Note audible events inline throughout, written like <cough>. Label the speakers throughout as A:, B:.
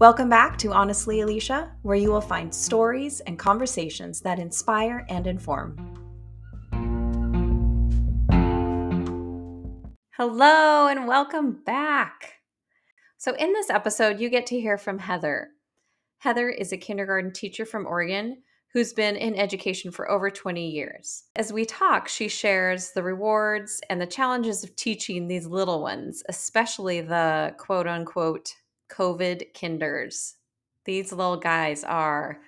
A: Welcome back to Honestly Alicia, where you will find stories and conversations that inspire and inform. Hello, and welcome back. So, in this episode, you get to hear from Heather. Heather is a kindergarten teacher from Oregon who's been in education for over 20 years. As we talk, she shares the rewards and the challenges of teaching these little ones, especially the quote unquote COVID kinders. These little guys are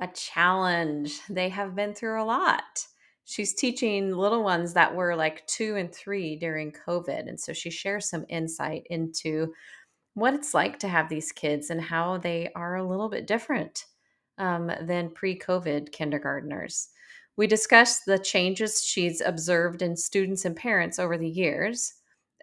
A: a challenge. They have been through a lot. She's teaching little ones that were like two and three during COVID. And so she shares some insight into what it's like to have these kids and how they are a little bit different um, than pre COVID kindergarteners. We discuss the changes she's observed in students and parents over the years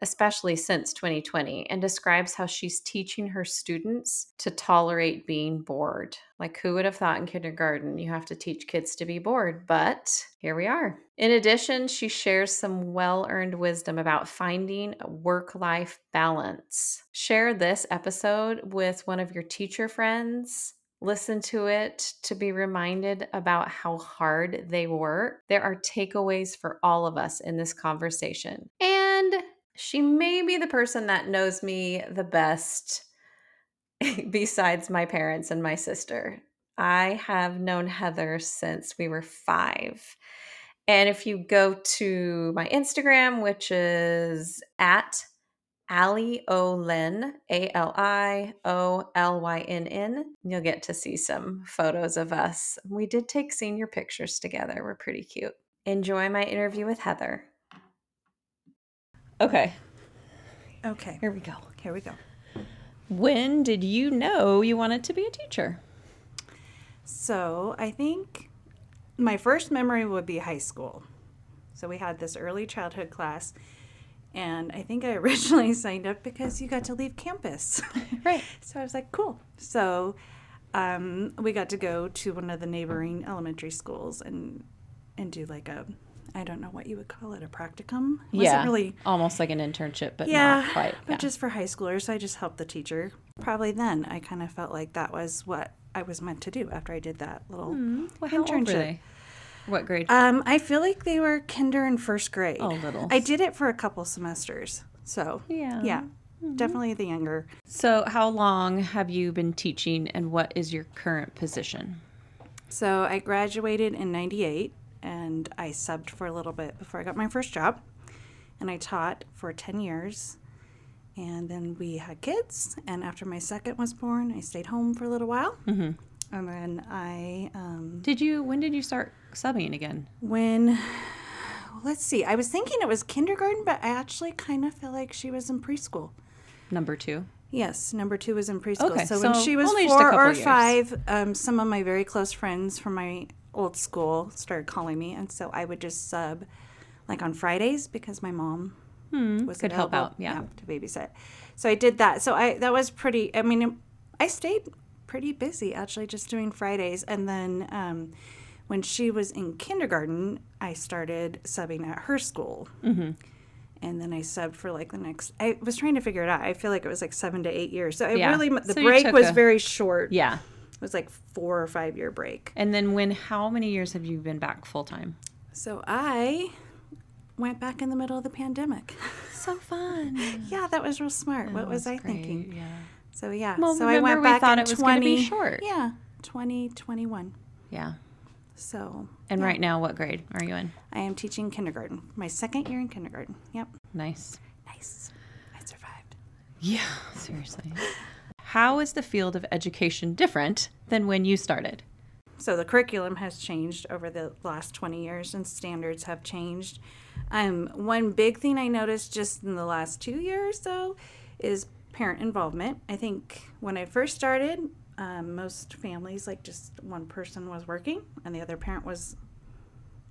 A: especially since 2020, and describes how she's teaching her students to tolerate being bored. Like, who would have thought in kindergarten you have to teach kids to be bored? But here we are. In addition, she shares some well earned wisdom about finding work life balance. Share this episode with one of your teacher friends listen to it to be reminded about how hard they work. There are takeaways for all of us in this conversation. And she may be the person that knows me the best <laughs> besides my parents and my sister. I have known Heather since we were five. And if you go to my Instagram, which is at Ali Olynn, A L I O L Y N N, you'll get to see some photos of us. We did take senior pictures together. We're pretty cute. Enjoy my interview with Heather. Okay.
B: Okay.
A: Here we go.
B: Here we go.
A: When did you know you wanted to be a teacher?
B: So I think my first memory would be high school. So we had this early childhood class, and I think I <laughs> originally signed up because you got to leave campus. <laughs>
A: right.
B: So I was like, cool. So um, we got to go to one of the neighboring elementary schools and and do like a I don't know what you would call it, a practicum.
A: It yeah, really almost like an internship, but yeah, not quite.
B: But just for high schoolers, so I just helped the teacher. Probably then, I kind of felt like that was what I was meant to do after I did that little mm, well, internship.
A: What grade?
B: Um, I feel like they were kinder and first grade.
A: Oh, little.
B: I did it for a couple semesters, so yeah, yeah, mm-hmm. definitely the younger.
A: So, how long have you been teaching, and what is your current position?
B: So, I graduated in '98 and I subbed for a little bit before I got my first job. And I taught for 10 years. And then we had kids. And after my second was born, I stayed home for a little while. Mm-hmm. And then I. Um,
A: did you, when did you start subbing again?
B: When, let's see, I was thinking it was kindergarten, but I actually kind of feel like she was in preschool.
A: Number two?
B: Yes, number two was in preschool. Okay, so, so when she was four or five, um, some of my very close friends from my old school started calling me, and so I would just sub like on Fridays because my mom
A: hmm, was could help out, yeah. yeah,
B: to babysit. So I did that. So I that was pretty. I mean, I stayed pretty busy actually, just doing Fridays, and then. Um, when she was in kindergarten, I started subbing at her school. Mm-hmm and then I subbed for like the next. I was trying to figure it out. I feel like it was like seven to eight years. So it yeah. really the so break was a, very short.
A: Yeah,
B: was like four or five year break.
A: And then when how many years have you been back full time?
B: So I went back in the middle of the pandemic. <laughs>
A: So fun.
B: yeah, that was real smart. Oh, what was I great. thinking?
A: Yeah.
B: So yeah.
A: Well,
B: so
A: I went back thought it was 20, be short.
B: Yeah. 2021.
A: yeah.
B: So
A: And
B: yeah.
A: right now what grade are you in?
B: I am teaching kindergarten. My second year in kindergarten. Yep.
A: Nice.
B: Nice. I survived.
A: Yeah, seriously. How is the field of education different than when you started?
B: So the curriculum has changed over the last 20 years and standards have changed. Um, one big thing I noticed just in the last two years, though, is parent involvement. I think when I first started, um, most families, like just one person was working and the other parent was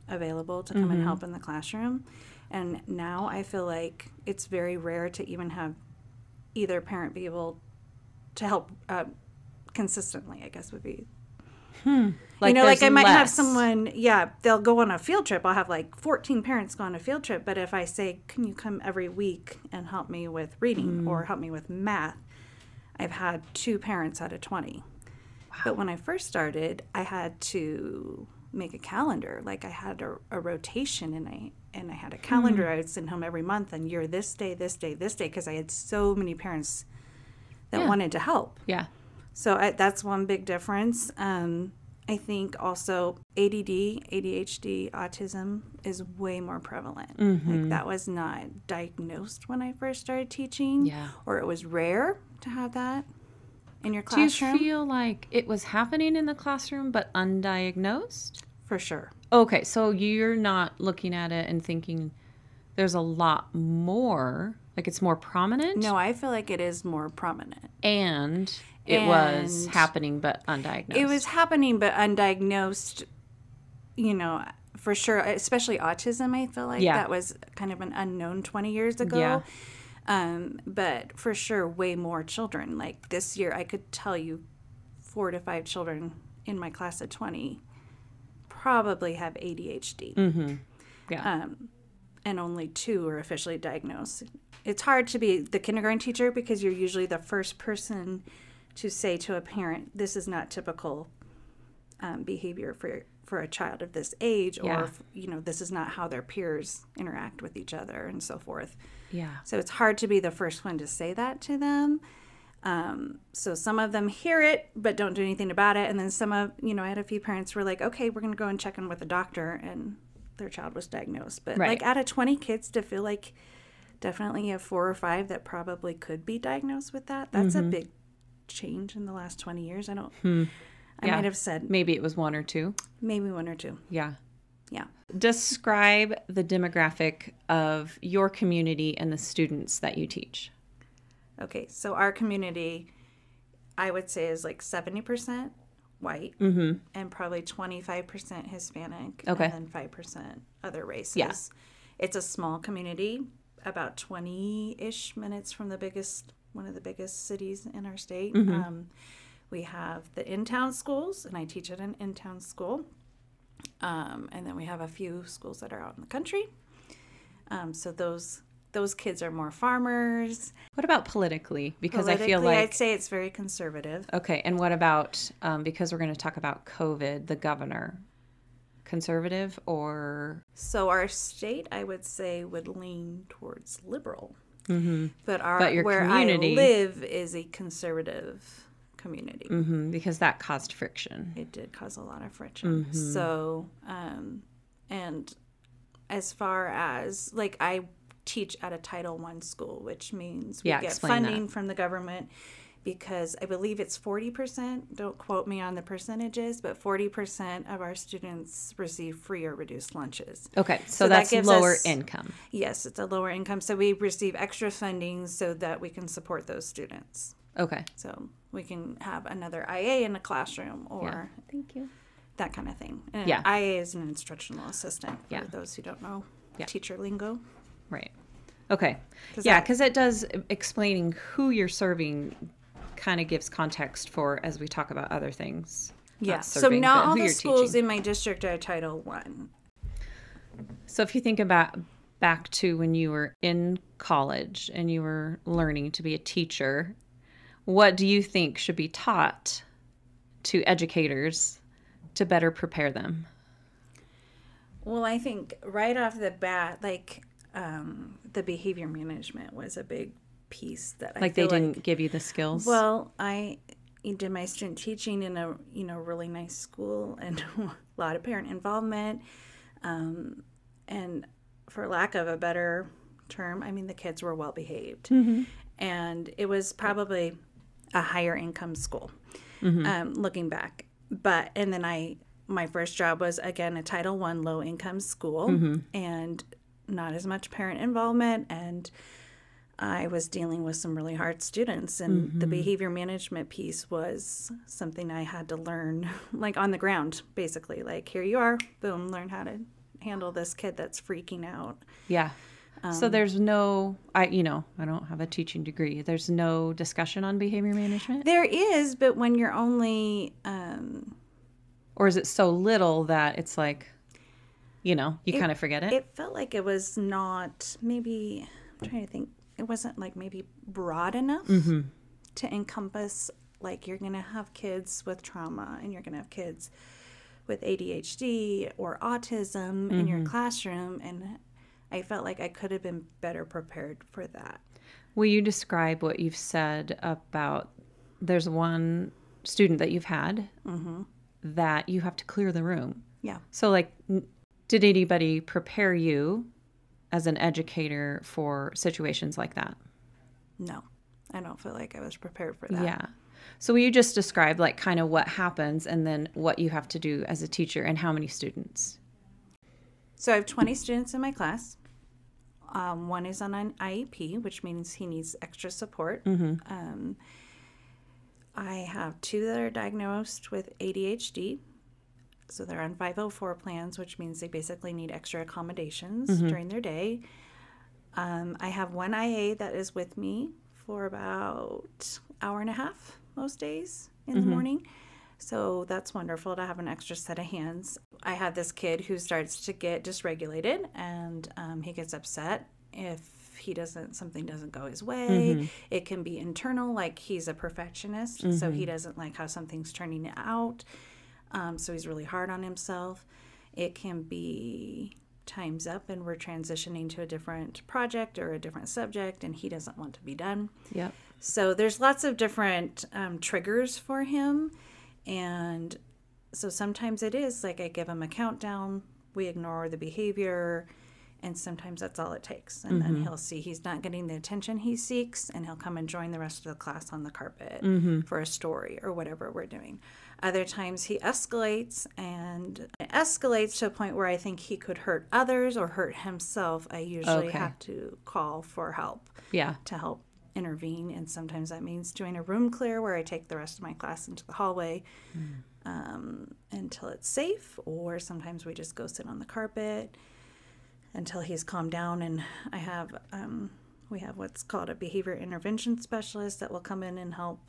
B: available to come mm-hmm. and help in the classroom. And now I feel like it's very rare to even have either parent be able to help uh, consistently, I guess would be.
A: Hmm.
B: Like you know, like I might less. have someone, yeah, they'll go on a field trip. I'll have like 14 parents go on a field trip. But if I say, can you come every week and help me with reading mm. or help me with math? I've had two parents out of 20. But when I first started, I had to make a calendar. Like I had a, a rotation and I and I had a calendar I would send home every month and you're this day, this day, this day because I had so many parents that
A: Yeah.
B: wanted to help.
A: Yeah.
B: So I, that's one big difference. Um, I think also ADD, ADHD, autism is way more prevalent. Like that was not diagnosed when I first started teaching,
A: Yeah.
B: or it was rare to have that in your classroom.
A: Do you feel like it was happening in the classroom but undiagnosed?
B: For sure.
A: Okay, so you're not looking at it and thinking there's a lot more, like it's more prominent?
B: No, I feel like it is more prominent.
A: And it was happening but undiagnosed.
B: It was happening, but undiagnosed. You know, for sure, especially autism. I feel like
A: Yeah.
B: that was kind of an unknown twenty years ago.
A: Yeah.
B: Um, but for sure, way more children. Like this year, I could tell you, four to five children in my class of twenty probably have ADHD,
A: Mm. Yeah.
B: um, and only two are officially diagnosed. It's hard to be the kindergarten teacher because you're usually the first person to say to a parent, "This is not typical um, behavior for for a child of this age,"
A: Yeah.
B: or you know, this is not how their peers interact with each other, and so forth.
A: yeah.
B: So it's hard to be the first one to say that to them. Um, so some of them hear it but don't do anything about it, and then some of you know I had a few parents were like, okay, we're gonna go and check in with a doctor, and their child was diagnosed. But
A: Right.
B: like out of twenty kids, to feel like definitely have four or five that probably could be diagnosed with that. That's a big change in the last twenty years. I don't. I
A: Yeah.
B: might have said
A: Maybe it was one or two.
B: maybe one or two.
A: Yeah.
B: Yeah.
A: Describe the demographic of your community and the students that you teach.
B: Okay, so our community, I would say, is like 70% white
A: Mm-hmm.
B: and probably 25% Hispanic
A: Okay.
B: and then 5% other races.
A: Yeah.
B: It's a small community, about 20 ish minutes from the biggest, one of the biggest cities in our state.
A: Mm-hmm.
B: Um, we have the in town schools, and I teach at an in town school. Um, and then we have a few schools that are out in the country. Um, so those those kids are more farmers.
A: What about politically? Because I feel like
B: I'd say it's very conservative.
A: okay. And what about um, because we're going to talk about COVID, the governor, conservative or
B: So our state, I would say, would lean towards liberal. But our
A: Mm-hmm. But your
B: where
A: community-
B: I live is a conservative community.
A: mhm, because that caused friction.
B: It did cause a lot of friction.
A: Mm-hmm.
B: So, um, and as far as like I teach at a Title One school, which means we
A: Yeah,
B: get
A: explain that.
B: funding from the government because I believe it's forty percent. Don't quote me on the percentages, but forty percent of our students receive free or reduced lunches.
A: Okay, so,
B: So that
A: that's
B: gives
A: lower
B: us-
A: income.
B: Yes, it's a lower income, so we receive extra funding so that we can support those students.
A: Okay.
B: So we can have another IA in the classroom or
A: Yeah. Thank you.
B: that kind of thing. And
A: Yeah.
B: IA is an instructional assistant for
A: Yeah.
B: those who don't know
A: Yeah.
B: teacher lingo.
A: Right. Okay.
B: 'Cause
A: Yeah,
B: that-
A: because it does explaining who you're serving kind of gives context for as we talk about other things.
B: Yeah. So not all the schools
A: teaching.
B: in my district are Title One.
A: So if you think about back to when you were in college and you were learning to be a teacher, what do you think should be taught to educators to better prepare them?
B: Well, I think right off the bat, like um, the behavior management was a big piece that I
A: Like they didn't give you the skills?
B: Well, I did my student teaching in a you know really nice school and <laughs> a lot of parent involvement, um, and for lack of a better term, I mean the kids were well behaved, and it was probably a higher income school. Um, looking back, but and then I my first job was again a Title One low income school, and not as much parent involvement. And I was dealing with some really hard students, and the behavior management piece was something I had to learn, <laughs> like on the ground, basically. Like, here you are, boom, learn how to handle this kid that's freaking out.
A: yeah.
B: Um,
A: so there's no I you know, I don't have a teaching degree. There's no discussion on behavior management?
B: There is, but when you're only, um,
A: Or is it so little that it's like you know, you kind of forget it?
B: it felt like it was not maybe, I'm trying to think, it wasn't like maybe broad enough mm-hmm. to encompass like you're going to have kids with trauma and you're going to have kids with ADHD or autism in your mm-hmm. classroom and I felt like I could have been better prepared for that.
A: Will you describe what you've said about there's one student that you've had mm-hmm. that you have to clear the room?
B: Yeah.
A: So, like, did anybody prepare you as an educator for situations like that?
B: No. I don't feel like I was prepared for that.
A: Yeah. So, will you just describe, like, kind of what happens and then what you have to do as a teacher and how many students?
B: So I have 20 students in my class. Um, one is on an IEP, which means he needs extra support. Um, I have two that are diagnosed with ADHD. So they're on 504 plans, which means they basically need extra accommodations during their day. Um, I have one IA that is with me for about hour and a half most days in the morning. So that's wonderful to have an extra set of hands. I have this kid who starts to get dysregulated and um, he gets upset if he doesn't something doesn't go his way. It can be internal, like he's a perfectionist, so he doesn't like how something's turning out. Um, so he's really hard on himself. It can be time's up and we're transitioning to a different project or a different subject and he doesn't want to be done.
A: Yep.
B: So there's lots of different um, triggers for him. And so sometimes it is like I give him a countdown, we ignore the behavior, and sometimes that's all it takes. And then he'll see he's not getting the attention he seeks, and he'll come and join the rest of the class on the carpet for a story or whatever we're doing. Other times he escalates and it escalates to a point where I think he could hurt others or hurt himself. I usually
A: Okay.
B: have to call for help
A: Yeah.
B: to help intervene. And sometimes that means doing a room clear where I take the rest of my class into the hallway um, until it's safe, or sometimes we just go sit on the carpet until he's calmed down. And I have, um, we have what's called a behavior intervention specialist that will come in and help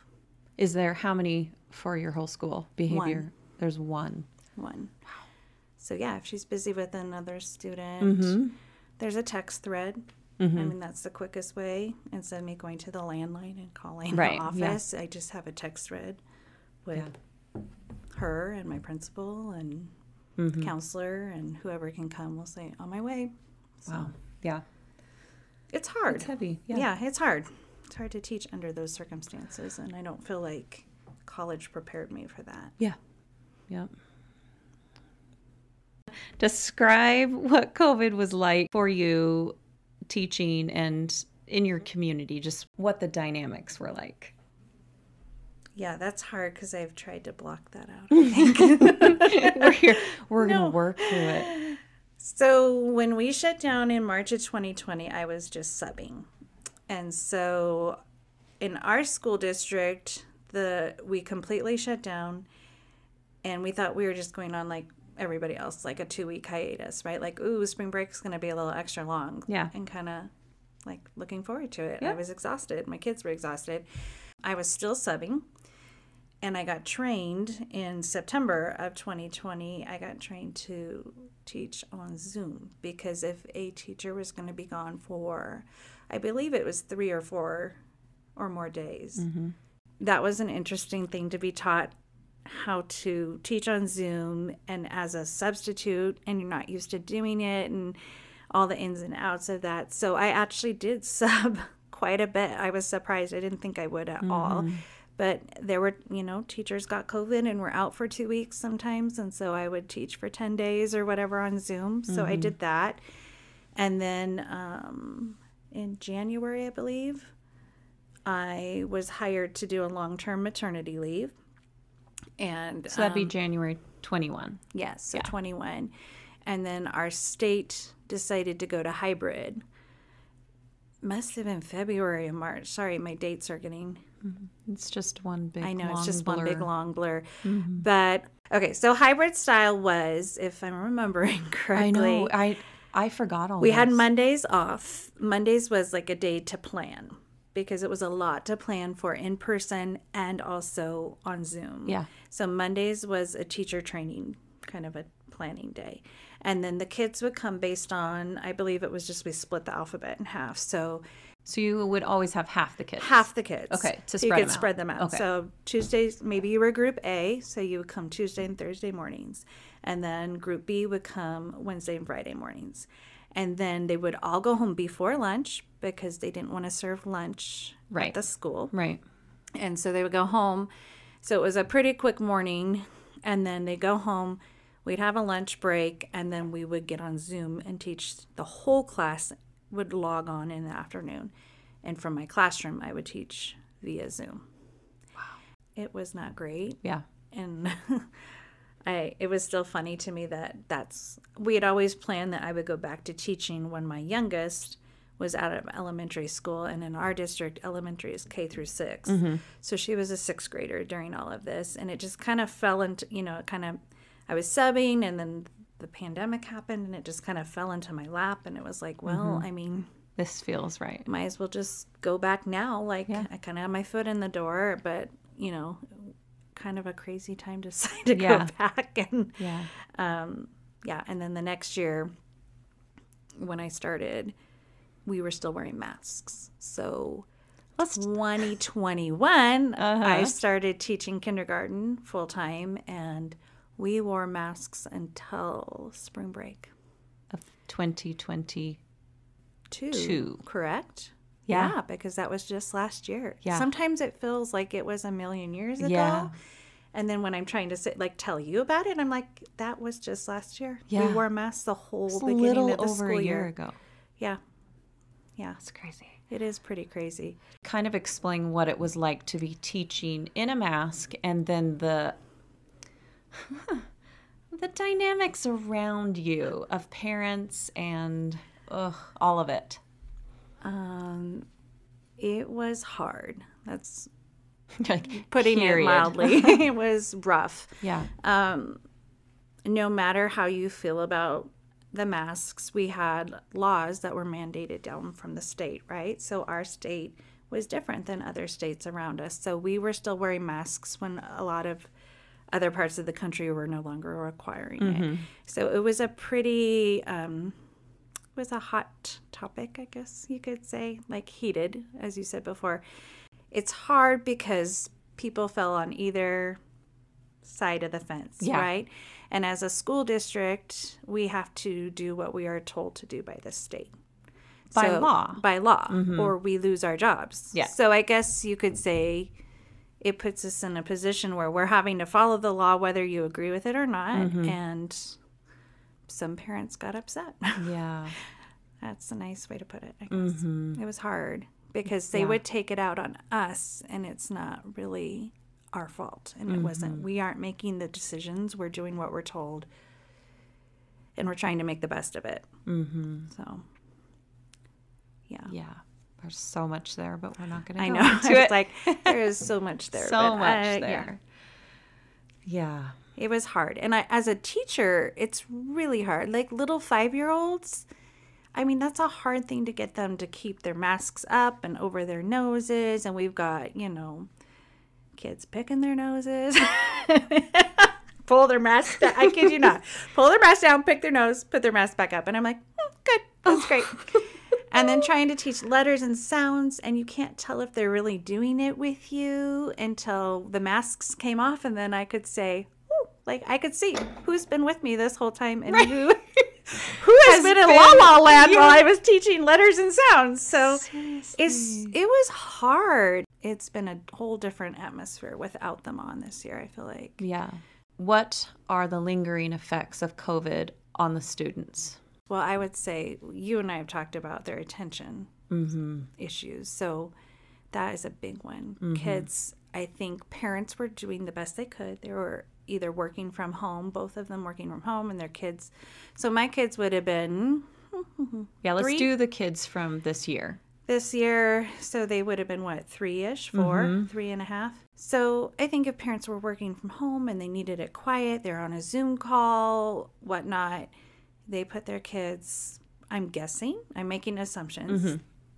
A: Is there how many for your whole school behavior? There's one.
B: one. So yeah, if she's busy with another student, there's a text thread. I mean, that's the quickest way. Instead of me going to the landline and calling
A: Right,
B: the
A: yeah.
B: office, I just have a text thread with her and my principal and
A: Mm-hmm.
B: counselor and whoever can come will say, on my way. So
A: Wow. Yeah.
B: it's hard.
A: It's heavy.
B: yeah.
A: Yeah.
B: it's hard. It's hard to teach under those circumstances. And I don't feel like college prepared me for that.
A: Yeah. Yep. Describe what COVID was like for you teaching and in your community, just what the dynamics were like.
B: Yeah, that's hard because I've tried to block that out. <laughs> <laughs>
A: We're here. We're
B: No.
A: going to work through it.
B: So when we shut down in March of 2020, I was just subbing. And so in our school district, the we completely shut down and we thought we were just going on like everybody else, like a two week hiatus, right? Like, ooh, spring break's gonna be a little extra long.
A: Yeah.
B: And kinda like looking forward to it.
A: Yeah.
B: I was exhausted. My kids were exhausted. I was still subbing and I got trained in September of 2020. I got trained to teach on Zoom because if a teacher was going to be gone for, I believe it was three or four or more days, mm-hmm. that was an interesting thing to be taught how to teach on Zoom and as a substitute, and you're not used to doing it and all the ins and outs of that. So I actually did <laughs> sub quite a bit. I was surprised. I didn't think I would at all. Mm-hmm. But there were, you know, teachers got COVID and were out for two weeks sometimes. And so I would teach for 10 days or whatever on Zoom. So I mm-hmm. did that. And then um, in January, I believe, I was hired to do a long term maternity leave. And
A: So that'd be
B: um,
A: January 21.
B: Yes, so
A: Yeah.
B: 21. And then our state decided to go to hybrid. Must have been February or March. Sorry, my dates are getting.
A: It's just one big
B: I know it's just one big
A: blur.
B: long blur. But okay, so hybrid style was, if I'm remembering <laughs> correctly, I
A: know. I I forgot all
B: we had. Mondays off. Mondays was like a day to plan because it was a lot to plan for in person and also on Zoom.
A: Yeah.
B: So Mondays was a teacher training kind of a planning day. And then the kids would come based on, I believe it was just we split the alphabet in half. So
A: So you would always have half the kids.
B: half the kids.
A: Okay, to
B: So you could
A: them out.
B: spread them out.
A: Okay.
B: So Tuesdays, maybe you were Group A, so you would come Tuesday and Thursday mornings, and then Group B would come Wednesday and Friday mornings, and then they would all go home before lunch because they didn't want to serve lunch
A: Right.
B: at the school,
A: Right.
B: and so they would go home. So it was a pretty quick morning, and then they go home. We'd have a lunch break, and then we would get on Zoom and teach. The whole class would log on in the afternoon, and from my classroom, I would teach via Zoom. Wow, it was not great,
A: Yeah.
B: and <laughs> I it was still funny to me that that's we had always planned that I would go back to teaching when my youngest was out of elementary school and in our district elementary is K through 6. Mm-hmm. So she was a 6th grader during all of this and it just kind of fell into, you know, it kind of I was subbing and then the pandemic happened and it just kind of fell into my lap and it was like, well, mm-hmm. I mean,
A: This feels right.
B: might as well just go back now. Like
A: Yeah.
B: I kind of had my foot in the door, but you know, kind of a crazy time to <laughs> decide to
A: Yeah.
B: go back. And
A: Yeah.
B: um, yeah, and then the next year, when I started, we were still wearing masks. So
A: Let's
B: 2021, <laughs>
A: Uh-huh.
B: I started teaching kindergarten full time, and we wore masks until spring break.
A: of 2020.
B: Two,
A: Two.
B: correct?
A: Yeah.
B: because that was just last year.
A: Yeah.
B: Sometimes it feels like it was a million years ago.
A: Yeah.
B: And then when I'm trying to sit, like tell you about it, I'm like, that was just last year.
A: Yeah.
B: We wore masks the whole
A: It's a
B: beginning
A: little
B: of the
A: over
B: school
A: a year
B: year.
A: ago.
B: Yeah. Yeah.
A: It's crazy.
B: It is pretty crazy.
A: Kind of explain what it was like to be teaching in a mask and then the <laughs> the dynamics around you of parents and ugh, all of it.
B: Um, it was hard. That's <laughs>
A: Like,
B: putting
A: period.
B: it mildly. <laughs> <laughs> it was rough.
A: Yeah.
B: um, no matter how you feel about the masks, we had laws that were mandated down from the state, right? So our state was different than other states around us. So we were still wearing masks when a lot of other parts of the country were no longer requiring it. So it was a pretty, um, was a hot topic, I guess you could say, like heated, as you said before. It's hard because people fell on either side of the fence,
A: Yeah.
B: right? And as a school district, we have to do what we are told to do by the state.
A: By law.
B: By law, mm-hmm. or we lose our jobs.
A: Yeah.
B: So I guess you could say it puts us in a position where we're having to follow the law whether you agree with it or not. Mm-hmm. And some parents got upset. <laughs>
A: Yeah.
B: That's a nice way to put it, I guess. Mm-hmm. It was hard because they would take it out on us, and it's not really our fault. And it wasn't. Mm-hmm. We aren't making the decisions. We're doing what we're told, and we're trying to make the best of it. Mm-hmm. So, yeah.
A: Yeah. There's so much there, but we're not going to
B: I know. <laughs> I
A: into
B: was
A: it.
B: like, there is so much <laughs> there.
A: so
B: but uh,
A: much
B: I- yeah.
A: there. Yeah.
B: It was hard. And I, as a teacher, it's really hard. Like little five year olds, I mean, that's a hard thing to get them to keep their masks up and over their noses. And we've got, you know, kids picking their noses. <laughs> Pull their mask down. I kid you not. Pull their mask down, pick their nose, put their mask back up. And I'm like, "Hmm, good. That's great. <laughs> and then trying to teach letters and sounds and you can't tell if they're really doing it with you until the masks came off and then i could say like i could see who's been with me this whole time and who <laughs> <laughs> who has, been in la la land
A: yeah.
B: while i was teaching letters and sounds so it's it was hard it's been a whole different atmosphere without them on this year i feel like
A: Yeah. What are the lingering effects of COVID on the students?
B: Well, I would say you and I have talked about their attention mm-hmm. issues. So that is a big one. Mm-hmm. Kids, I think parents were doing the best they could. They were either working from home, both of them working from home, and their kids. So my kids would have been <laughs>
A: Yeah, let's
B: Three?
A: do the kids from this year.
B: this year. So they would have been what, three ish, 4 mm-hmm. three and a half. So I think if parents were working from home and they needed it quiet, they're on a Zoom call, whatnot, they put their kids, I'm guessing, I'm making assumptions, mm-hmm.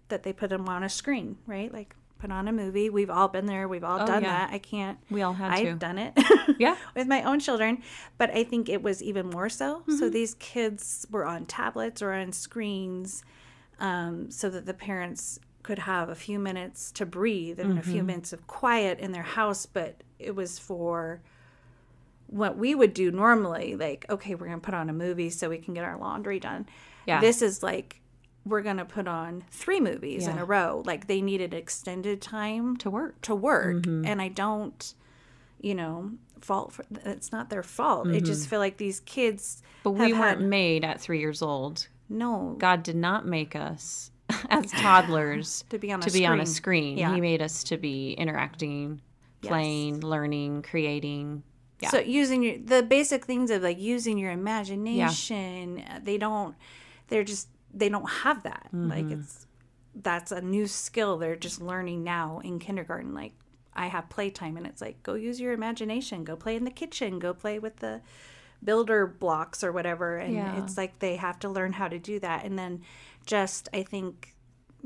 B: that they put them on a screen, right? Like put on a movie. We've all been there. We've all
A: Oh,
B: done
A: yeah.
B: that. I can't.
A: We all had
B: I've
A: to.
B: done it. <laughs>
A: Yeah.
B: with my own children, but I think it was even more so.
A: Mm-hmm.
B: So these kids were on tablets or on screens, um, so that the parents could have a few minutes to breathe and a few
A: Mm-hmm.
B: minutes of quiet in their house, but it was for what we would do normally like okay we're going to put on a movie so we can get our laundry done
A: Yeah.
B: this is like we're going to put on three movies in a row like they needed extended time
A: to work.
B: to work
A: Mm-hmm.
B: and i don't you know fault for it's not their fault i just feel like these kids
A: Mm-hmm. But we
B: have
A: weren't
B: had-
A: made at three years old.
B: no
A: God did not make us <laughs> as toddlers <laughs>
B: To be on a
A: to be on a
B: screen.
A: screen.
B: Yeah.
A: He made us to be interacting, playing, learning, creating. Yeah.
B: So using your the basic things of like using your imagination, uh, they don't. They're just they don't have that. Like
A: Mm-hmm.
B: it's that's a new skill they're just learning now in kindergarten. Like I have playtime, and it's like go use your imagination, go play in the kitchen, go play with the builder blocks or whatever. And
A: Yeah.
B: it's like they have to learn how to do that. And then just I think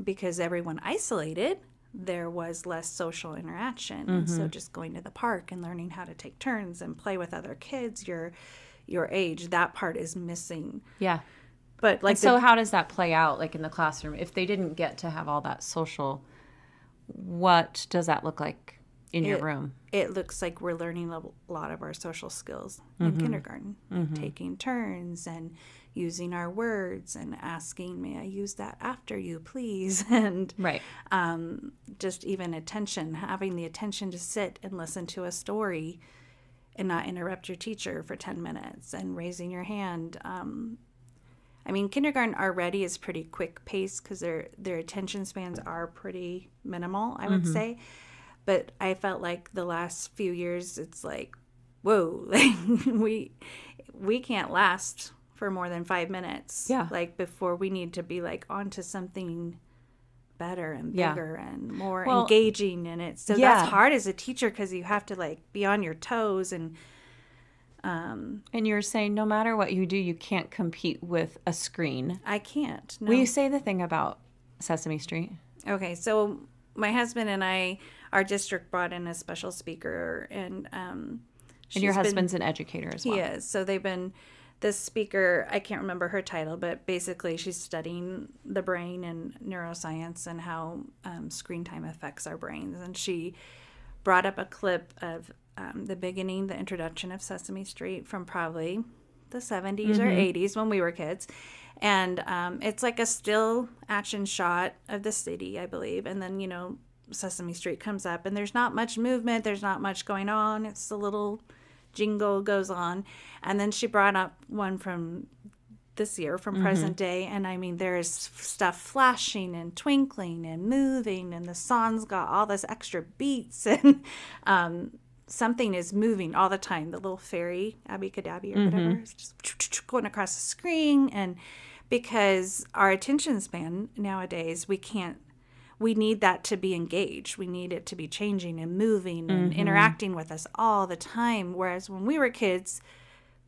B: because everyone isolated there was less social interaction and so just going to the park and learning how to take turns and play with other kids your your age that part is missing
A: Yeah.
B: But like
A: so how does that play out like in the classroom? If they didn't get to have all that social what does that look like in your room?
B: it looks like we're learning a lot of our social skills in kindergarten. Like taking turns and using our words and asking may i use that after you please? <laughs> And
A: right.
B: um, just even attention, having the attention to sit and listen to a story and not interrupt your teacher for 10 minutes and raising your hand. Um, I mean, kindergarten already is pretty quick pace because their, their attention spans are pretty minimal, I would mm-hmm. say. But I felt like the last few years, it's like, whoa, <laughs> like we, we can't last for more than five minutes.
A: Yeah.
B: Like before we need to be like onto something better and
A: Yeah.
B: bigger and more
A: Well,
B: engaging in it. So
A: yeah.
B: that's hard as a teacher because you have to like be on your toes and
A: and you're saying no matter what you do you can't compete with a screen
B: I can't. No.
A: will you say the thing about sesame street
B: Okay, so my husband and I, our district brought in a special speaker, and um,
A: and your
B: been-
A: husband's an educator as well
B: He is. So they've been this speaker. I can't remember her title, but basically she's studying the brain and neuroscience and how um, screen time affects our brains. And she brought up a clip of um, the beginning, the introduction of Sesame Street from probably the 70s or 80s when we were kids. And um, it's like a still action shot of the city, I believe. And then, you know, Sesame Street comes up, and there's not much movement, there's not much going on. It's a little jingle goes on. And then she brought up one from this year, from present day. And I mean, there is stuff flashing and twinkling and moving, and the song's got all this extra beats, <laughs> and um, something is moving all the time. The little fairy, Abby Cadabby or mm-hmm. whatever, is just going across the screen. And because our attention span nowadays, we can't we need that to be engaged. We need it to be changing and moving and mm-hmm. interacting with us all the time. Whereas when we were kids,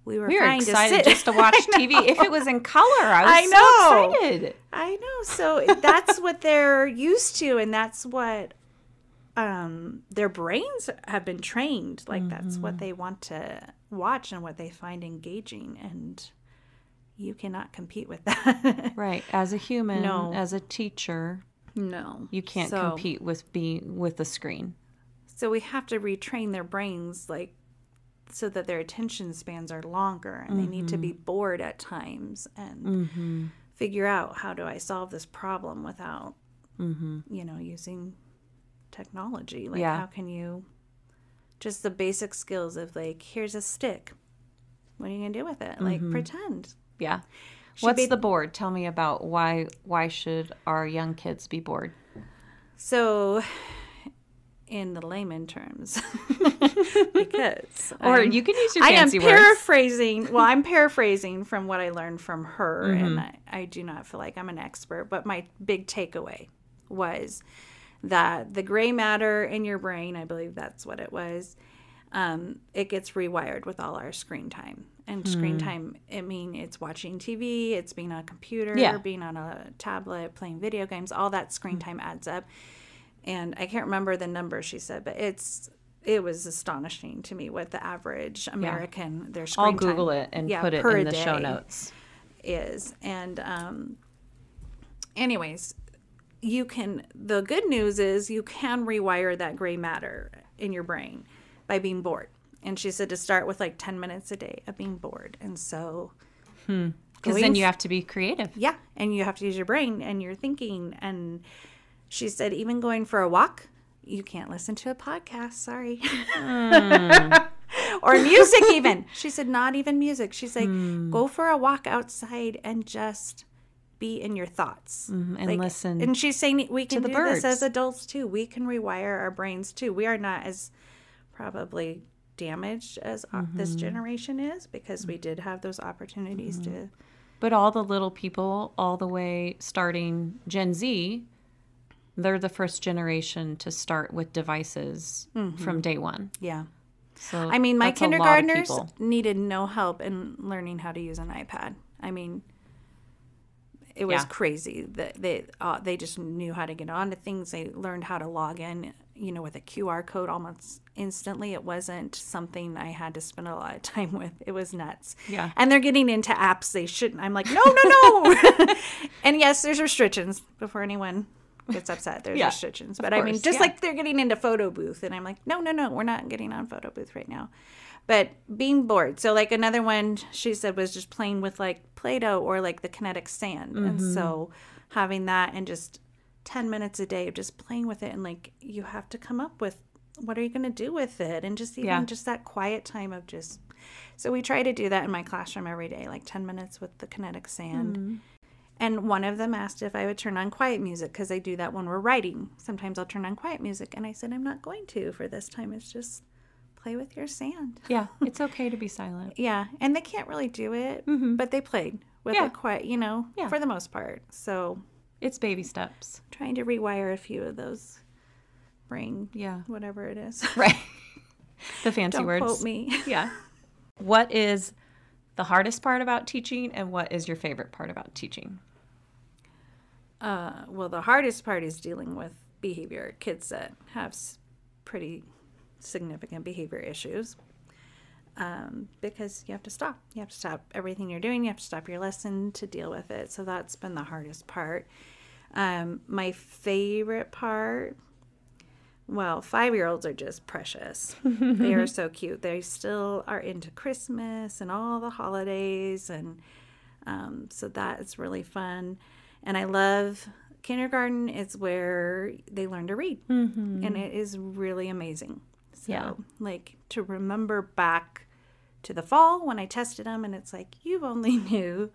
B: we were,
A: we were
B: fine
A: excited
B: to
A: just to watch <laughs> tv if it was in color i was
B: I
A: so excited
B: I know. So that's what they're used to, and that's what um, their brains have been trained. Like that's
A: Mm-hmm.
B: what they want to watch and what they find engaging, and you cannot compete with <laughs> that.
A: right as a human
B: No.
A: as a teacher
B: no,
A: you can't
B: So-
A: compete with being with the screen
B: So we have to retrain their brains, like so that their attention spans are longer, and they need to be bored at times and figure out how do I solve this problem without, you know, using technology. Like,
A: Yeah.
B: how can you just the basic skills of like, here's a stick. What are you gonna do with it? Like, pretend.
A: Yeah.
B: Should
A: What's the board? Tell me about why why should our young kids be bored?
B: So, in the layman terms, <laughs> because <laughs>
A: Or
B: I'm-
A: you can use your
B: I am
A: fancy words.
B: paraphrasing. Well, I'm paraphrasing from what I learned from her,
A: Mm-hmm.
B: and I, I do not feel like I'm an expert. But my big takeaway was that the gray matter in your brain, I believe that's what it was, um, it gets rewired with all our screen time. And screen
A: Hmm.
B: time, I mean, it's watching TV, it's being on a computer,
A: Yeah.
B: being on a tablet, playing video games, all that screen time adds up. And I can't remember the number she said, but it's it was astonishing to me what the average American their screen
A: I'll Google
B: time,
A: it and
B: yeah,
A: put it in the show notes.
B: is. And um, anyways, you can the good news is you can rewire that gray matter in your brain by being bored. And she said to start with like 10 minutes a day of being bored. And so
A: Because
B: going
A: then you have to be creative.
B: yeah. And you have to use your brain and your thinking. And she said even going for a walk you can't listen to a podcast. Sorry. Hmm. <laughs> Or music even. She said not even music. She's like hmm. go for a walk outside and just be in your thoughts
A: and listen
B: and she's saying we can
A: the
B: do this as adults too we can rewire our brains too we are not as probably damaged as uh,
A: Mm-hmm.
B: this generation is because we did have those opportunities
A: Mm-hmm.
B: to
A: But all the little people, all the way starting Gen Z, they're the first generation to start with devices from day one.
B: yeah
A: So
B: I mean, my
A: that's a lot of
B: kindergartners needed no help in learning how to use an iPad. I mean, it was
A: Yeah.
B: crazy that they uh, they just knew how to get onto things. They learned how to log in, you know, with a QR code almost instantly. It wasn't something I had to spend a lot of <laughs> time with. It was nuts.
A: Yeah.
B: And they're getting into apps they shouldn't. I'm like, no, no, no. <laughs> <laughs> and yes, there's restrictions before anyone gets upset. There's
A: Yeah,
B: restrictions. But I mean, just
A: yeah.
B: like they're getting into photo booth and I'm like, no, no, no, we're not getting on photo booth right now. But being bored. So like another one she said was just playing with like Play-Doh or like the kinetic sand. And
A: Mm-hmm.
B: so having that and just 10 minutes a day of just playing with it and like you have to come up with what are you going to do with it and just even
A: Yeah.
B: just that quiet time of just so we try to do that in my classroom every day like 10 minutes with the kinetic sand
A: Mm-hmm.
B: And one of them asked if I would turn on quiet music because I do that when we're writing. Sometimes I'll turn on quiet music. And I said, I'm not going to for this time. It's just play with your sand.
A: Yeah, <laughs> it's okay to be silent.
B: Yeah. And they can't really do it, mm-hmm. but they played with
A: Yeah.
B: it quiet, you know,
A: Yeah.
B: for the most part. So
A: It's baby steps.
B: trying to rewire a few of those brain,
A: Yeah.
B: whatever it is. <laughs>
A: Right. <laughs> the fancy
B: Don't
A: words.
B: quote me.
A: Yeah. What is the hardest part about teaching and what is your favorite part about teaching?
B: Uh, well, the hardest part is dealing with behavior. Kids that have pretty significant behavior issues. Um, because you have to stop. You have to stop everything you're doing. You have to stop your lesson to deal with it. So that's been the hardest part. Um, my favorite part, well, five year olds are just precious. they are so <laughs> cute. They still are into Christmas and all the holidays. And um, so that is really fun. And I love kindergarten is where they learn to read. And it is really amazing. So,
A: Yeah.
B: like to remember back to the fall when I tested them, and it's like, you've only <laughs> knew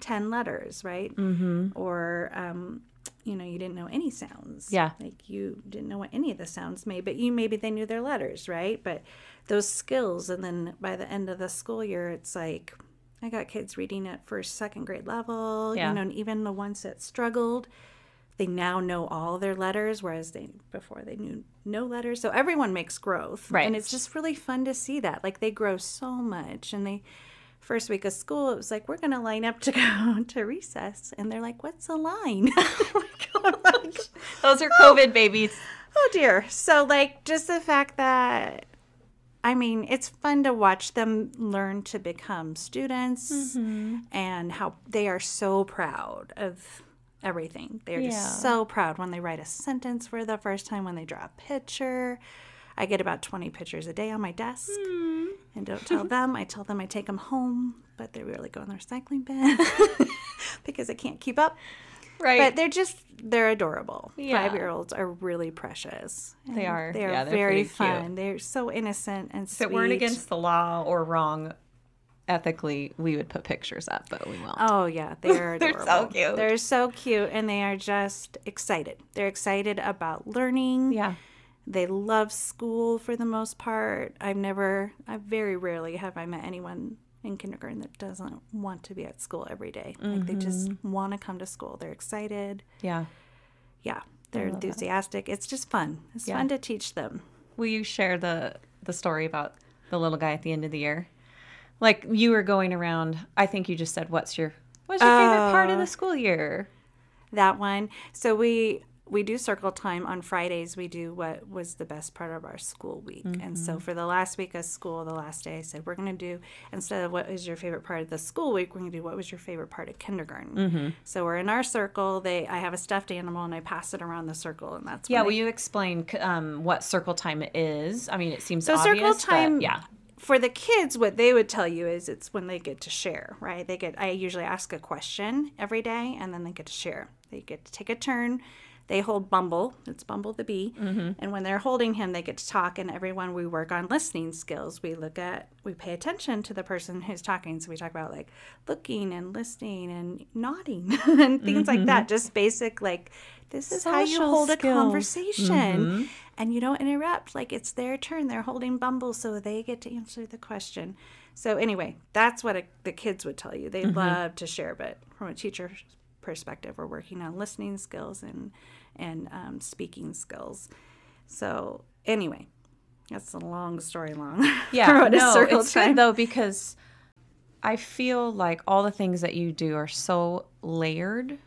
B: 10 letters, right? Mm-hmm. Or, um, you know, you didn't know any sounds.
A: Yeah.
B: Like you didn't know what any of the sounds made, but you maybe they knew their letters, right? But those skills, and then by the end of the school year, it's like, I got kids reading at first, second grade level,
A: Yeah.
B: you know, and even the ones that struggled, they now know all their letters, whereas they before they knew no letters. So everyone makes growth,
A: Right.
B: And it's just really fun to see that. Like they grow so much, and they first week of school, it was like we're gonna line up to go <laughs> to recess, and they're like, "What's a line?" <laughs> <laughs>
A: Those are COVID babies.
B: oh dear. So like just the fact that. I mean, it's fun to watch them learn to become students mm-hmm. and how they are so proud of everything. They're
A: Yeah.
B: just so proud when they write a sentence for the first time, when they draw a picture. I get about 20 pictures a day on my desk hmm. and don't tell <laughs> them. I tell them I take them home, but they really go in the recycling bin <laughs> because I can't keep up.
A: Right.
B: But they're just, they're adorable.
A: Yeah.
B: Five year olds are really precious.
A: They are.
B: They are
A: Yeah, they're
B: very
A: cute.
B: fun. They're so innocent and sweet.
A: if it weren't against the law or wrong ethically, we would put pictures up, but we won't.
B: Oh yeah, <laughs> they're
A: They're so cute.
B: They're so cute, and they are just excited. They're excited about learning.
A: yeah.
B: They love school for the most part. I've never, I very rarely have I met anyone in kindergarten that doesn't want to be at school every day. Like they just
A: Mm-hmm.
B: want to come to school. They're excited.
A: Yeah.
B: Yeah, they're
A: love that.
B: enthusiastic. It's just fun. It's
A: Yeah.
B: fun to teach them.
A: Will you share the the story about the little guy at the end of the year? Like you were going around. I think you just said, "What's your what's your favorite part of the school year?"
B: that one. So we we do circle time on Fridays. We do what was the best part of our school week. And so for the last week of school, the last day, I said, we're going to do, instead of what is your favorite part of the school week, we're going to do what was your favorite part of kindergarten. So we're in our circle. They, I have a stuffed animal and I pass it around the circle. And that's
A: Yeah, will
B: I-
A: you explain um, what circle time is? I mean, it seems
B: So
A: obvious,
B: circle time,
A: yeah.
B: For the kids, what they would tell you is it's when they get to share, right? They get. I usually ask a question every day, and then they get to share. They get to take a turn. They hold Bumble. It's Bumble the bee, mm-hmm. and when they're holding him, they get to talk. And everyone, we work on listening skills. We look at, we pay attention to the person who's talking. So we talk about like looking and listening and nodding <laughs> and things like that. Mm-hmm. Just basic like. This is how you
A: Social
B: hold a
A: skills.
B: conversation mm-hmm. and you don't interrupt like it's their turn they're holding bumble so they get to answer the question so anyway that's what a, the kids would tell you they love to share but from a teacher's perspective we're working on listening skills and and um, speaking skills so anyway that's a long story long <laughs>
A: Yeah,
B: for what is
A: no, it's
B: time.
A: good though because I feel like all the things that you do are so layered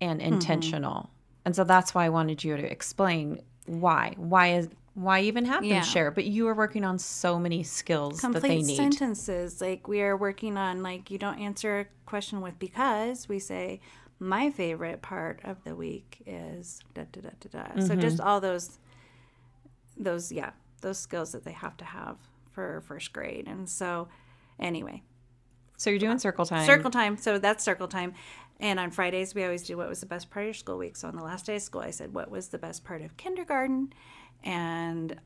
A: and
B: Mm-hmm.
A: intentional, and so that's why I wanted you to explain why. Why is why even have
B: Yeah.
A: them share? But you are working on so many skills that they
B: complete
A: need.
B: sentences like we are working on like you don't answer a question with because we say my favorite part of the week is da da da da da so just
A: Mm-hmm.
B: all those those yeah those skills that they have to have for first grade and so anyway
A: So you're doing circle time.
B: circle time so that's circle time and on fridays we always do what was the best part of your school week so on the last day of school i said what was the best part of kindergarten and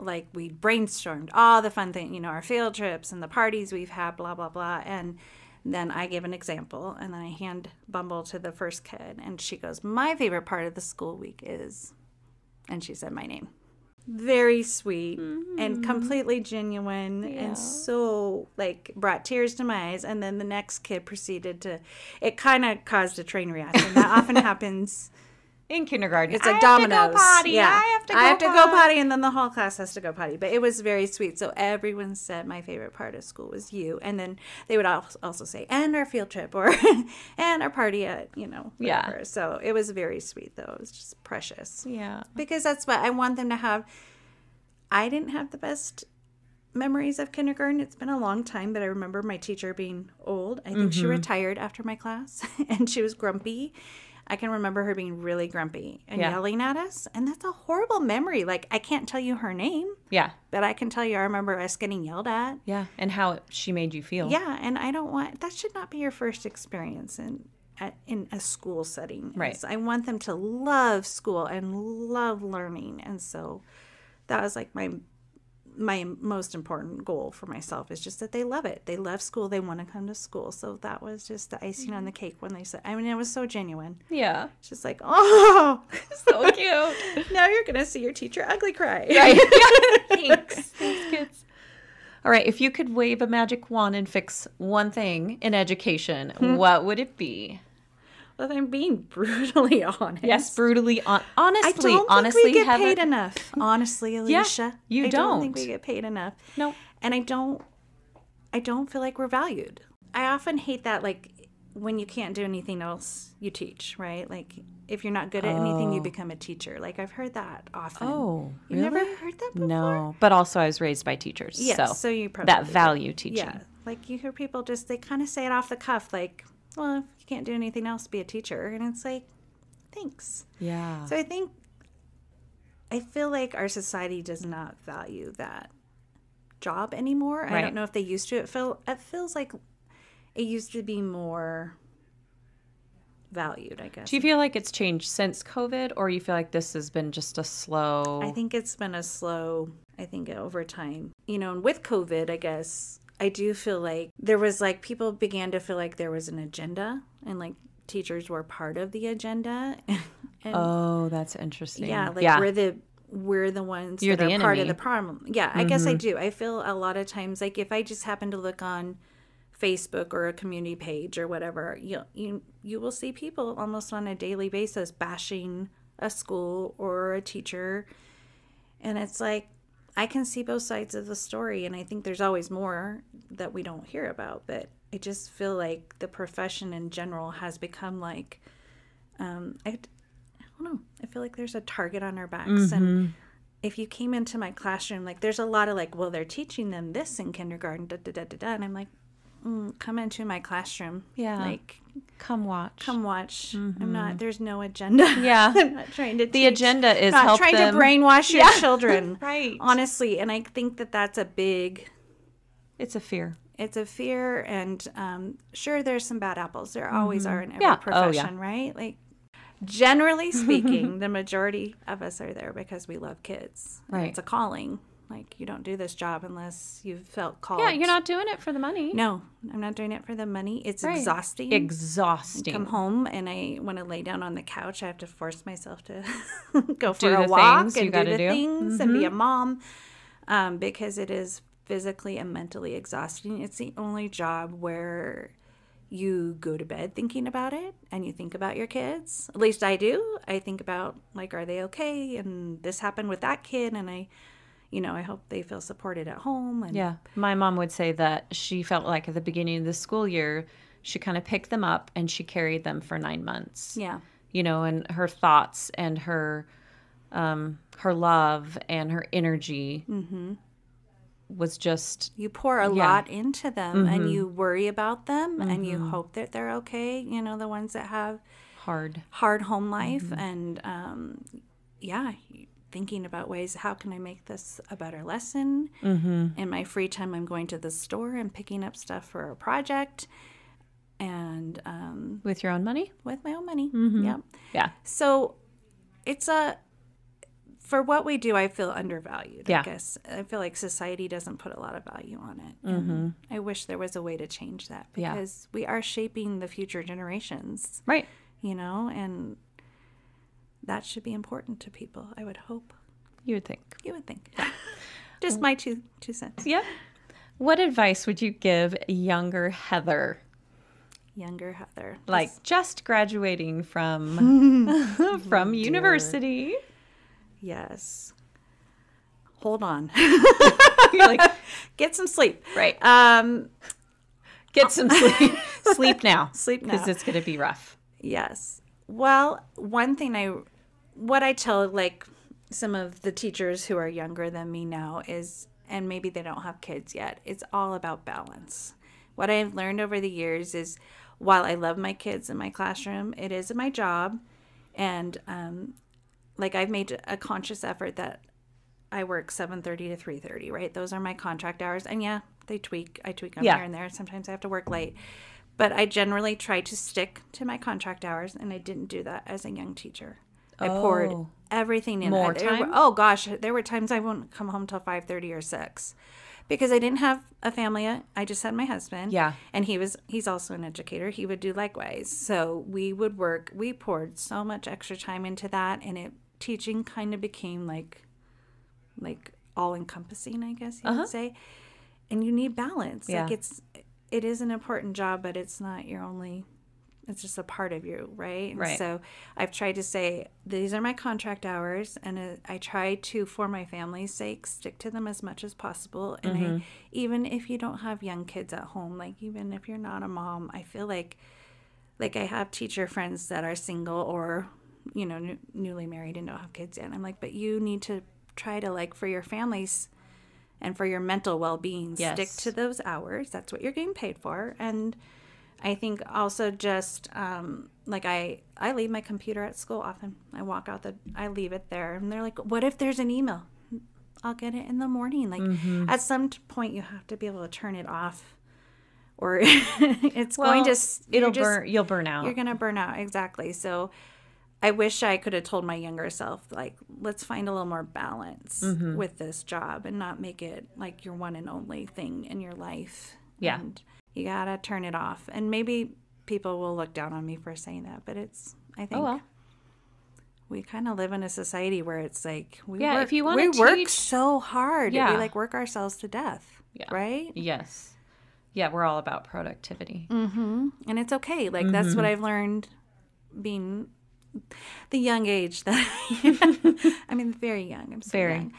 B: like we brainstormed all the fun things you know our field trips and the parties we've had blah blah blah. And then i give an example and then i hand bumble to the first kid and she goes my favorite part of the school week is and she said my name. Very sweet and mm-hmm. completely genuine and so like brought tears to my eyes. And then the next kid proceeded to it kind of caused a train reaction. That often <laughs> happens
A: in kindergarten.
B: it's like dominoes
A: potty.
B: yeah
A: I have to go
B: I have to
A: potty.
B: go potty and then the whole class has to go potty but it was very sweet so everyone said my favorite part of school was you and then they would al- also say and our field trip or <laughs> and our party at you know
A: Yeah.
B: so it was very sweet though it was just precious
A: Yeah.
B: because that's what I want them to have. I didn't have the best memories of kindergarten. It's been a long time, but I remember my teacher being old. I think she mm-hmm. retired after my class <laughs> and she was grumpy. I can remember her being really grumpy and
A: Yeah.
B: yelling at us. And that's a horrible memory. Like, I can't tell you her name,
A: Yeah.
B: but I can tell you I remember us getting yelled at.
A: Yeah. And how she made you feel.
B: Yeah, and I don't want that should not be your first experience in at, in a school setting.
A: Right.
B: It's- I want them to love school and love learning, and so that was like my my most important goal for myself is just that they love it. They love school. They want to come to school. So that was just the icing on the cake when they said. I mean, it was so genuine.
A: Yeah.
B: It's just like, oh, <laughs>
A: So cute. <laughs>
B: now you're gonna see your teacher ugly cry.
A: Right. <laughs> Thanks. Thanks, kids. All right. If you could wave a magic wand and fix one thing in education,
B: Hmm.
A: what would it be?
B: Well, I'm being <laughs> brutally honest.
A: Yes, brutally. On-
B: I
A: honestly,
B: don't
A: honestly,
B: think we get paid enough. <laughs> Honestly, Alicia,
A: you
B: I don't think
A: don't.
B: we get paid enough.
A: No.
B: and I don't, I don't feel like we're valued. I often hate that, like when you can't do anything else, you teach, right? Like if you're not good at anything, you oh. become a teacher. Like I've heard that often.
A: Oh,
B: you
A: really?
B: never heard that before?
A: No, but also I was raised by teachers.
B: Yes,
A: so,
B: so you probably
A: that value teaching.
B: Yeah, like you hear people just they kind of say it off the cuff, like, "Well, can't do anything else, be a teacher," and it's like, thanks.
A: Yeah.
B: So I think I feel like our society does not value that job anymore. I don't know if they used to. It feel it feels like it used to be more valued, I guess.
A: Do you feel like it's changed since COVID, or you feel like this has been just a slow?
B: I think it's been a slow, I think over time. You know, and with COVID, I guess I do feel like there was like people began to feel like there was an agenda and like teachers were part of the agenda. <laughs> and
A: Oh, that's interesting.
B: yeah, like
A: yeah.
B: we're the we're the ones
A: You're
B: that
A: the
B: are part of the problem. Yeah, I guess I mm-hmm. do. I feel a lot of times like if I just happen to look on Facebook or a community page or whatever, you you you will see people almost on a daily basis bashing a school or a teacher. And it's like I can see both sides of the story and I think there's always more that we don't hear about, but I just feel like the profession in general has become like um I I don't know. I feel like there's a target on our backs. And if you came into my classroom, like there's a lot of like, well, they're teaching them this in kindergarten, da da da da da. And I'm like, mm, come into my classroom.
A: Yeah.
B: Like,
A: Come watch.
B: come watch. I'm not, there's no agenda. <laughs>
A: Yeah.
B: I'm not trying to
A: the
B: teach.
A: agenda is
B: not
A: help
B: trying
A: them.
B: to brainwash your <laughs> children.
A: Right.
B: Honestly. And I think that that's a big
A: It's a fear.
B: it's a fear and um, sure there's some bad apples there always are in every
A: Yeah. Oh, yeah.
B: profession right like generally <laughs> speaking the majority of us are there because we love kids
A: Right.
B: it's a calling like you don't do this job unless you've felt called
A: Yeah, you're not doing it for the money.
B: no i'm not doing it for the money it's
A: Right.
B: exhausting
A: Exhausting.
B: come home and i want to lay down on the couch i have to force myself to <laughs> go for
A: Do
B: a walk and do the
A: do. Mm-hmm.
B: things and be a mom um, because it is physically and mentally exhausting it's the only job where you go to bed thinking about it and you think about your kids at least i do i think about like are they okay and this happened with that kid and i you know i hope they feel supported at home and
A: Yeah. My mom would say that she felt like at the beginning of the school year, she kind of picked them up and she carried them for nine months.
B: yeah
A: You know, and her thoughts and her um her love and her energy was just
B: you pour a
A: Yeah.
B: lot into them and you worry about them and you hope that they're okay you know the ones that have
A: hard.
B: hard home life and um, yeah thinking about ways how can i make this a better lesson mm-hmm. in my free time i'm going to the store and picking up stuff for a project and um,
A: With your own money?
B: with my own money yeah
A: Yeah.
B: so it's a for what we do i feel undervalued
A: Yeah.
B: i guess i feel like society doesn't put a lot of value on it and i wish there was a way to change that
A: Yeah.
B: because we are shaping the future generations
A: Right.
B: you know and that should be important to people i would hope
A: You would think.
B: you would think <laughs> just my two two cents
A: Yep. What advice would you give younger Heather?
B: younger heather
A: Like just graduating from <laughs> <laughs> from university.
B: yes hold on
A: like,
B: get some sleep
A: right.
B: um
A: Get some sleep. sleep now.
B: Sleep now.
A: Because it's going to be rough.
B: Yes. Well, one thing I, what I tell like some of the teachers who are younger than me now is, and maybe they don't have kids yet, it's all about balance. What I've learned over the years is while I love my kids in my classroom, it is my job. And um, like I've made a conscious effort that I work 7:30 to 3:30, right? Those are my contract hours. And yeah, they tweak. I tweak them
A: Yeah.
B: here and there. Sometimes I have to work late. But I generally try to stick to my contract hours and I didn't do that as a young teacher. I poured
A: Oh.
B: everything in.
A: More
B: There were-
A: time?
B: oh gosh, there were times I wouldn't come home till 5:30 or 6 because I didn't have a family yet. I just had my husband.
A: Yeah.
B: And he was he's also an educator. He would do likewise. So we would work. We poured so much extra time into that and it teaching kind of became like like all encompassing, I guess you uh-huh. would say. And you need balance.
A: Yeah.
B: Like it's it is an important job, but it's not your only it's just a part of you, right? And
A: Right.
B: So I've tried to say these are my contract hours, and I try to, for my family's sake, stick to them as much as possible. And I, mm-hmm. even if you don't have young kids at home, like even if you're not a mom, I feel like, like I have teacher friends that are single or, you know, new, newly married and don't have kids yet. And I'm like, but you need to try to like for your families and for your mental well-being stick to those hours that's what you're getting paid for and i think also just um, like i i leave my computer at school often i walk out the i leave it there and they're like what if there's an email i'll get it in the morning like
A: Mm-hmm.
B: at some point you have to be able to turn it off or <laughs> it's going to
A: it'll
B: just-
A: burn you'll burn out.
B: you're gonna burn out exactly so i wish i could have told my younger self like let's find a little more balance
A: Mm-hmm.
B: with this job and not make it like your one and only thing in your life
A: Yeah.
B: and you gotta turn it off and maybe people will look down on me for saying that but it's i think
A: oh well.
B: we kind of live in a society where it's like we
A: Yeah,
B: work,
A: if you wanna
B: we work so hard
A: Yeah.
B: we like work ourselves to death
A: Yeah.
B: right
A: Yes. Yeah, we're all about productivity.
B: and it's okay. Like that's
A: Mm-hmm.
B: what I've learned being the young age that <laughs> I mean, very young. I'm so
A: Very,
B: young.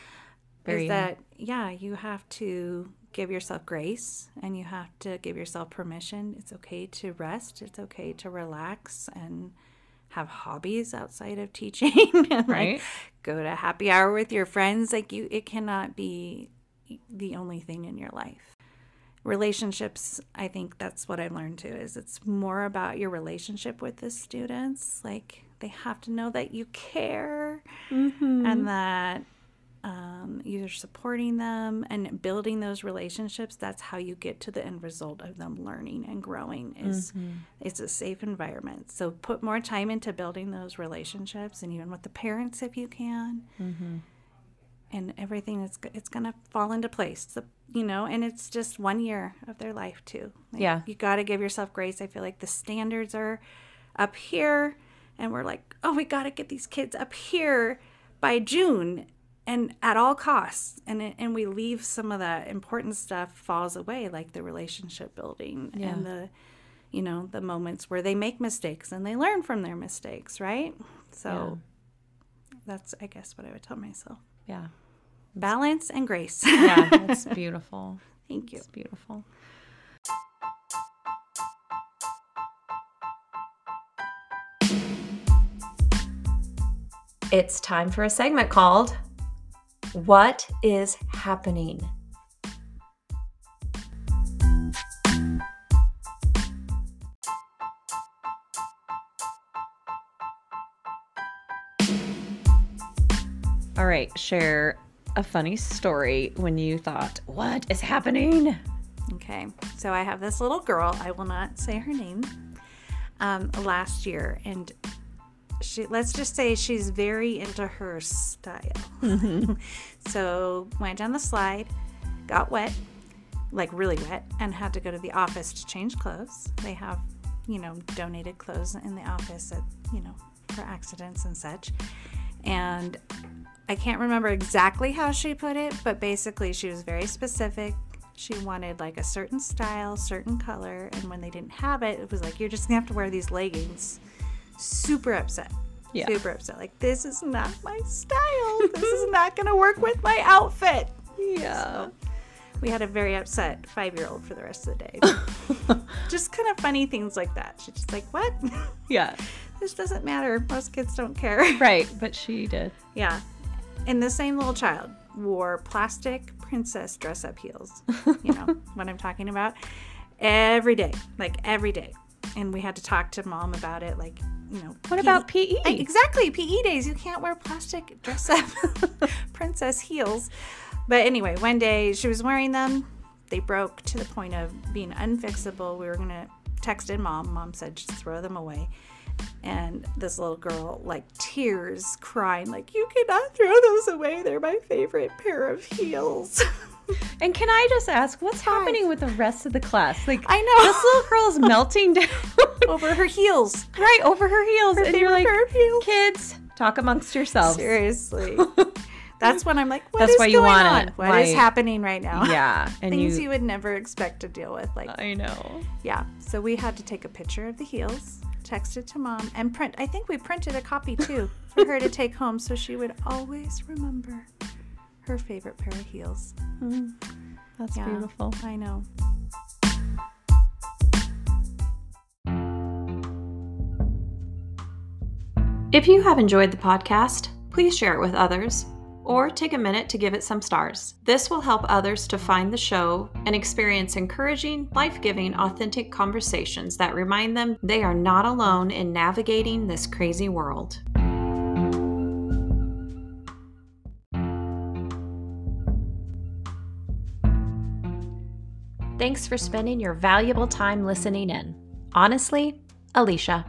A: very
B: is
A: young.
B: that yeah, you have to give yourself grace and you have to give yourself permission. It's okay to rest. It's okay to relax and have hobbies outside of <laughs> teaching and
A: Right.
B: like go to happy hour with your friends like you it cannot be the only thing in your life relationships i think that's what i've learned too is it's more about your relationship with the students like they have to know that you care mm-hmm. and that um, you're supporting them and building those relationships that's how you get to the end result of them learning and growing is it's a safe environment. So put more time into building those relationships and even with the parents if you can. And everything is it's gonna fall into place. You know and it's just one year of their life too. Like,
A: Yeah.
B: you got to give yourself grace. I feel like the standards are up here and we're like oh we got to get these kids up here by june and at all costs and it, and we leave some of that important stuff falls away like the relationship building
A: Yeah.
B: and the you know the moments where they make mistakes and they learn from their mistakes right so that's i guess what i would tell myself
A: Yeah.
B: balance and grace
A: Yeah. <laughs> That's beautiful.
B: thank you
A: It's beautiful. It's time for a segment called What is Happening? All right, share a funny story when you thought, What is happening?
B: Okay, so I have this little girl. I will not say her name. Um, last year, and she let's just say she's very into her style. Mm-hmm. so went down the slide, got wet, like really wet, and had to go to the office to change clothes. They have, you know, donated clothes in the office at you know for accidents and such. And I can't remember exactly how she put it, but basically she was very specific. She wanted like a certain style, certain color, and when they didn't have it, it was like you're just gonna have to wear these leggings. Super upset.
A: Yeah.
B: Super upset. Like this is not my style. <laughs> this is not gonna work with my outfit.
A: Yeah.
B: We had a very upset five year old for the rest of the day. <laughs> just kind of funny things like that. She's just like, What? <laughs>
A: Yeah.
B: this doesn't matter. Most kids don't care.
A: Right, but she did.
B: Yeah. And the same little child wore plastic princess dress up heels. You know what I'm talking about? Every day, like every day. And we had to talk to mom about it. Like, you know,
A: What about E? PE?
B: Exactly, PE days. You can't wear plastic dress up <laughs> princess heels. But anyway, one day she was wearing them. They broke to the point of being unfixable. We were going to text in mom. Mom said, just throw them away. And this little girl, like tears, crying, like, You cannot throw those away. They're my favorite pair of heels. <laughs>
A: And can I just ask, what's happening with the rest of the class? Like,
B: I know.
A: this little girl is <laughs> melting down
B: Over her heels.
A: right over her heels,
B: Her
A: and you're like,
B: pair of heels.
A: kids, talk amongst yourselves.
B: Seriously. <laughs> That's when I'm like, "What
A: That's
B: is
A: why you
B: going
A: want
B: on? What is
A: Right.
B: happening right now?
A: Yeah, <laughs> and
B: Things
A: you,
B: you would never expect to deal with. Like,
A: I know.
B: Yeah. So we had to take a picture of the heels, text it to mom, and print. I think we printed a copy too for her to take home so she would always remember her favorite pair of heels.
A: Mm, that's
B: Yeah,
A: beautiful.
B: I know.
A: If you have enjoyed the podcast, please share it with others or take a minute to give it some stars. This will help others to find the show and experience encouraging, life giving, authentic conversations that remind them they are not alone in navigating this crazy world. Thanks for spending your valuable time listening in. Honestly, Alicia.